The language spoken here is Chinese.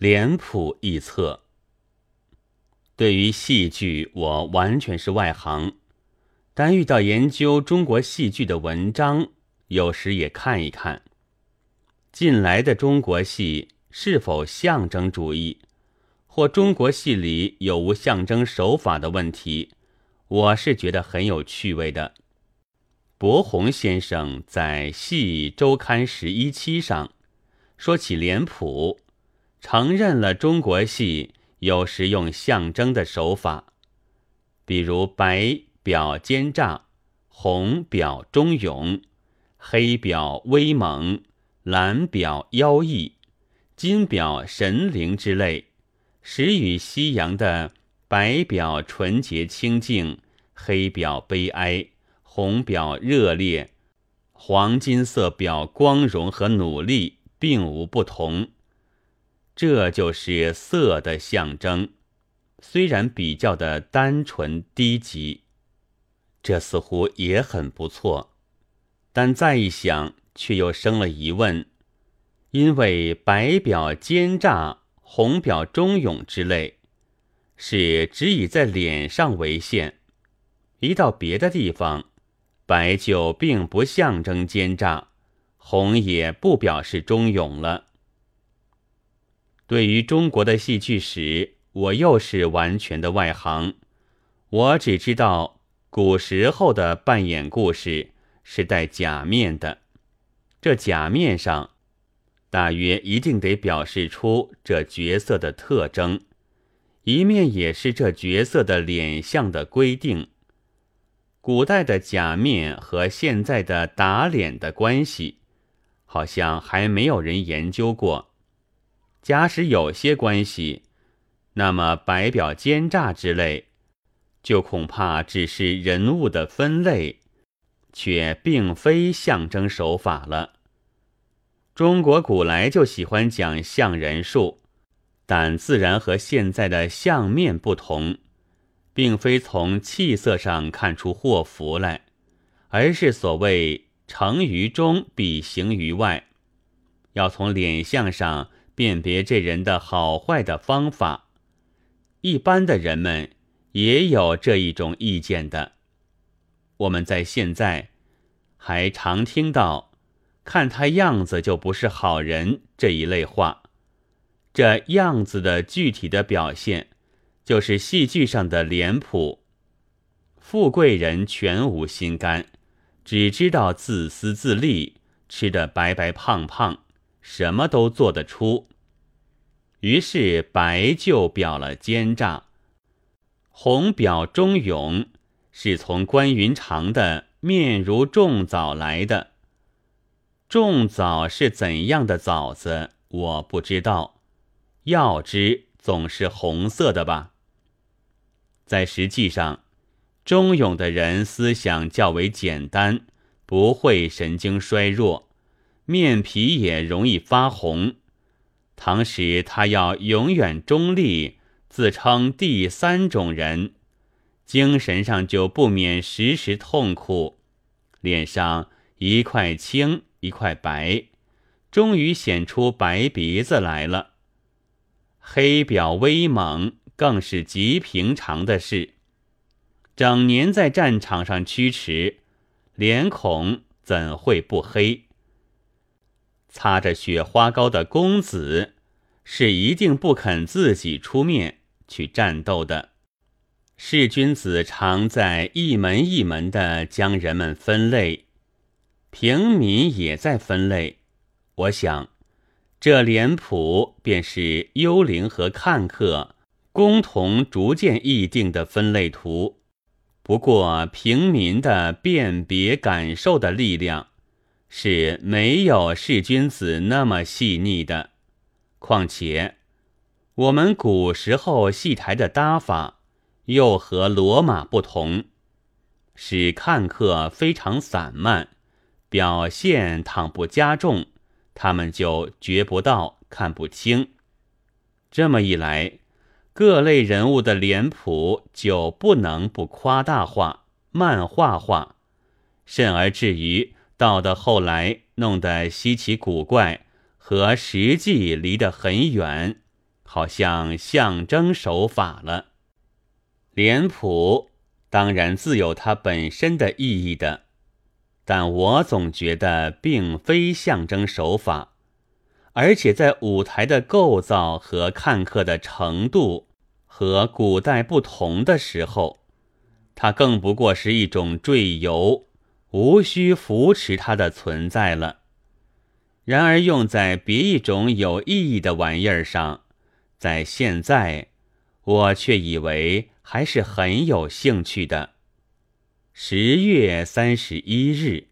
脸谱一册。对于戏剧，我完全是外行，但遇到研究中国戏剧的文章，有时也看一看。近来的中国戏是否象征主义，或中国戏里有无象征手法的问题，我是觉得很有趣味的。博鸿先生在《戏周刊》十一期上说起脸谱。承认了中国戏有时用象征的手法，比如白表奸诈，红表忠勇，黑表威猛，蓝表妖异，金表神灵之类，时与西洋的白表纯洁清净，黑表悲哀，红表热烈，黄金色表光荣和努力，并无不同。这就是色的象征，虽然比较的单纯低级，这似乎也很不错，但再一想，却又生了疑问：因为白表奸诈，红表忠勇之类，是只以在脸上为限；一到别的地方，白就并不象征奸诈，红也不表示忠勇了。对于中国的戏剧史，我又是完全的外行。我只知道古时候的扮演故事是戴假面的，这假面上大约一定得表示出这角色的特征，一面也是这角色的脸相的规定。古代的假面和现在的打脸的关系，好像还没有人研究过。假使有些关系，那么白表奸诈之类，就恐怕只是人物的分类，却并非象征手法了。中国古来就喜欢讲相人术，但自然和现在的相面不同，并非从气色上看出祸福来，而是所谓成于中，比行于外，要从脸相上。辨别这人的好坏的方法，一般的人们也有这一种意见的。我们在现在还常听到“看他样子就不是好人”这一类话。这样子的具体的表现，就是戏剧上的脸谱。富贵人全无心肝，只知道自私自利，吃得白白胖胖。什么都做得出，于是白就表了奸诈，红表忠勇，是从关云长的面如重枣来的。重枣是怎样的枣子，我不知道，要知总是红色的吧。在实际上，忠勇的人思想较为简单，不会神经衰弱。面皮也容易发红，倘使他要永远中立，自称第三种人，精神上就不免时时痛苦，脸上一块青一块白，终于显出白鼻子来了。黑表威猛更是极平常的事，整年在战场上驱驰，脸孔怎会不黑？擦着雪花膏的公子，是一定不肯自己出面去战斗的。士君子常在一门一门的将人们分类，平民也在分类。我想，这脸谱便是幽灵和看客共同逐渐议定的分类图。不过，平民的辨别感受的力量。是没有士君子那么细腻的，况且我们古时候戏台的搭法又和罗马不同，使看客非常散漫，表现倘不加重，他们就觉不到、看不清。这么一来，各类人物的脸谱就不能不夸大化、漫画化，甚而至于。到的后来，弄得稀奇古怪，和实际离得很远，好像象征手法了。脸谱当然自有它本身的意义的，但我总觉得并非象征手法，而且在舞台的构造和看客的程度和古代不同的时候，它更不过是一种赘游，无需扶持它的存在了。然而用在别一种有意义的玩意儿上，在现在，我却以为还是很有兴趣的。十月三十一日。